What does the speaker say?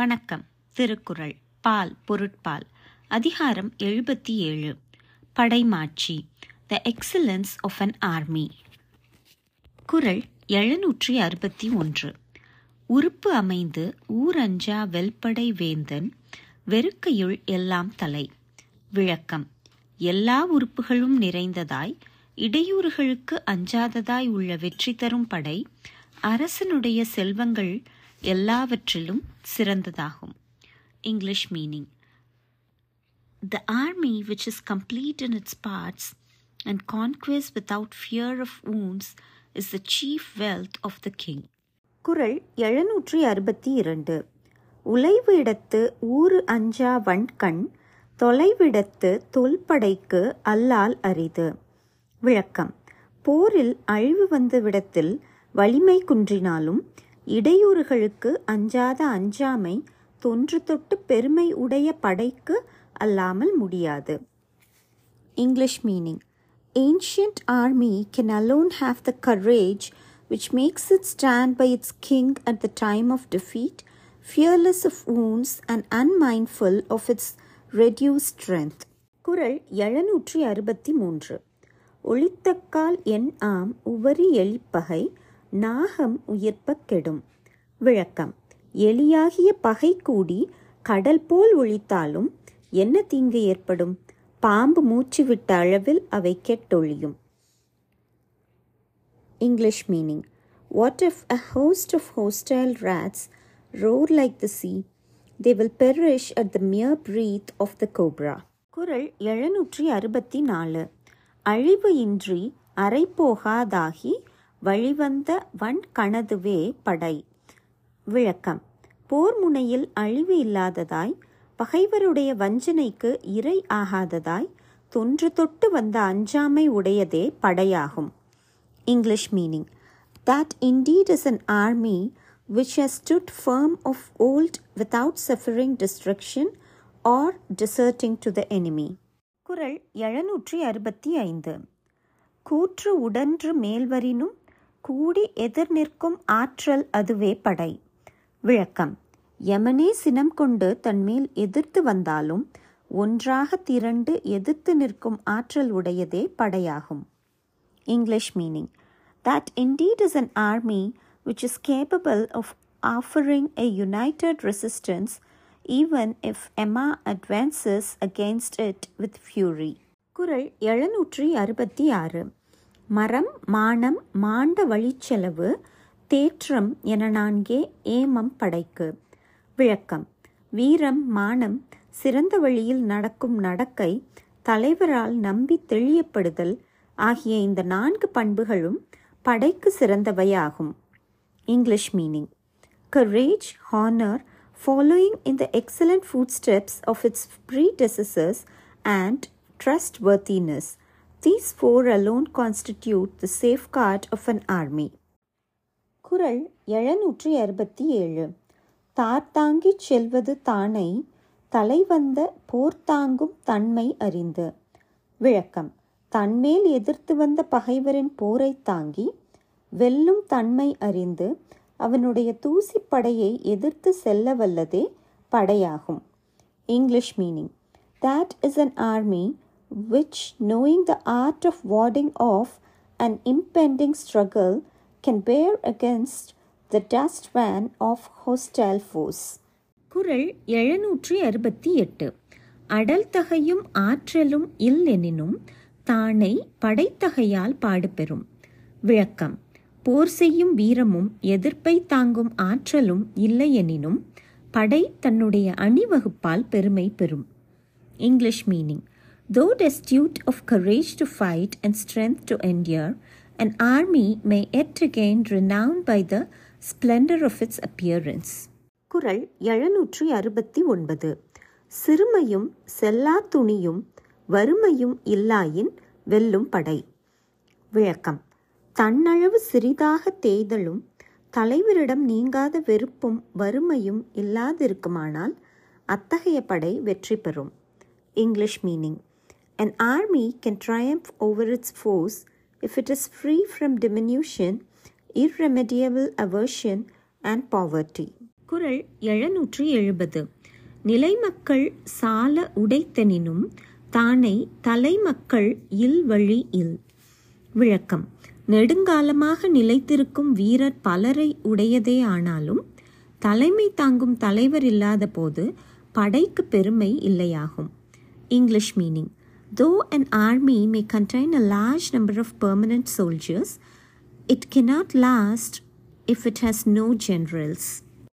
வணக்கம். திருக்குறள் பால் பொருட்பால். அதிகாரம் எழுபத்தி ஏழு. படைமாட்சி. The excellence of an army குரல் எழுநூற்றி அறுபத்தி ஒன்று. உறுப்பு அமைந்து ஊரஞ்சா வெல்படை வேந்தன் வெறுக்கையுள் எல்லாம் தலை. விளக்கம். எல்லா உறுப்புகளும் நிறைந்ததாய் இடையூறுகளுக்கு அஞ்சாததாய் உள்ள வெற்றி தரும் படை அரசனுடைய செல்வங்கள் எல்லாவற்றிலும் சிறந்ததாகும். English meaning The army, which is complete in its parts and conquers without fear of wounds, is the chief wealth of the king. குறள் எழுநூற்றி அறுபத்தி இரண்டு உலைவு இடத்து ஊறு அஞ்சா வன்கண் தொலைவிடத்து தொல்படைக்கு அல்லால் அரிது. விளக்கம். போரில் அழிவு வந்த விடத்தில் வலிமை குன்றினாலும் இடையூறுகளுக்கு அஞ்சாத அஞ்சாமை தொன்று தொட்டு பெருமை உடைய படைக்கு அல்லாமல் முடியாது English meaning ancient army can alone have the courage which makes it stand by its king at the time of defeat, fearless of wounds and unmindful of its reduced strength. குரல் எழுநூற்றி அறுபத்தி மூன்று ஒழித்தக்கால் என் ஆம் உவரி எழிப்பகை நாகம் உயிர்ப்பக் கெடும். விளக்கம். எலியாகிய பகை கூடி கடல் போல் ஒழித்தாலும் என்ன தீங்கு ஏற்படும்? பாம்பு மூச்சு விட்ட அளவில் அவை கெட்டொழியும். English meaning. What if a host of hostile rats roar like the sea they will perish at the mere breath of the cobra குரல் எழுநூற்றி அறுபத்தி நாலு. அழிவு இன்றி அரைப்போகாதாகி வழிவந்த வன் கனதுவே படை. விளக்கம். போர் முனையில் அழிவு இல்லாததாய் பகைவருடைய வஞ்சனைக்கு இரை ஆகாததாய் தொன்று தொட்டு வந்த அஞ்சாமை உடையதே படையாகும். English meaning. That indeed is an army which has stood firm of old without suffering destruction or deserting to the enemy. குரல் எழுநூற்றி அறுபத்தி ஐந்து. கூற்று உடன்று மேல்வரினும் கூடி எதிர் நிற்கும் ஆற்றல் அதுவே படை விளக்கம் யமனே சினம் கொண்டு தன்மேல் எதிர்த்து வந்தாலும் ஒன்றாக திரண்டு எதிர்த்து நிற்கும் ஆற்றல் உடையதே படையாகும் English meaning that indeed is an army which is capable of offering a united resistance even if Yama advances against it with fury குரல் எழுநூற்றி அறுபத்தி ஆறு மரம் மானம் மாண்ட வழிச்செலவு தேற்றம் என நான்கே ஏமம் படைக்கு. விளக்கம். வீரம் மானம் சிறந்த வழியில் நடக்கும் நடக்கை தலைவரால் நம்பி தெளியப்படுதல் ஆகிய இந்த நான்கு பண்புகளும் படைக்கு சிறந்தவையாகும். English meaning. Courage, honor, following footsteps of its of டெசஸஸ் and trustworthiness These four alone constitute the safeguard of an army. குரல் எழுநூற்றி அறுபத்தி ஏழு. தார்த்தாங்கிச் செல்வது தானை தலைவந்த போர்த்தாங்கும் தன்மை அறிந்து. விளக்கம். தன்மேல் எதிர்த்து வந்த பகைவரின் போரை தாங்கி வெல்லும் தன்மை அறிந்து அவனுடைய தூசிப்படையை எதிர்த்து செல்ல வல்லதே படையாகும். English meaning that is an army which, knowing the art of warding off an impending struggle, can bear against the dust van of hostile foes. குறள் எழுநூற்றி அறுபத்தி எட்டு அடல் தகையும் ஆற்றலும் இல் எனினும் தானை படைத்தகையால் பாடுபெறும். விளக்கம். போர் செய்யும் வீரமும் எதிர்ப்பை தாங்கும் ஆற்றலும் இல்லையெனினும் படை தன்னுடைய அணிவகுப்பால் பெருமை பெறும். English meaning. Though destitute of courage to fight and strength to endure, an army may yet again renown by the splendor of its appearance. குரல் எழுநூற்றி அறுபத்தி ஒன்பது சிறுமையும் செல்லா துணியும் வறுமையும் இல்லாயின் வெல்லும் படை. விளக்கம். தன்னளவு சிறிதாக தேய்தலும் தலைவரிடம் நீங்காத வெறுப்பும் வறுமையும் இல்லாதிருக்குமானால் அத்தகைய படை வெற்றி பெறும். English meaning. An army can triumph over its foes if it is free from diminution, irremediable aversion, and poverty. குரல் எழுநூற்றி எழுபது. நிலைமக்கள் சால உடைத்தெனினும் தானை தலைமக்கள் இல் வழி இல். விளக்கம். நெடுங்காலமாக நிலைத்திருக்கும் வீரர் பலரை உடையதே ஆனாலும் தலைமை தாங்கும் தலைவர் இல்லாத போது படைக்கு பெருமை இல்லையாகும். English meaning. Though an army may contain a large number of permanent soldiers, it cannot last if it has no generals.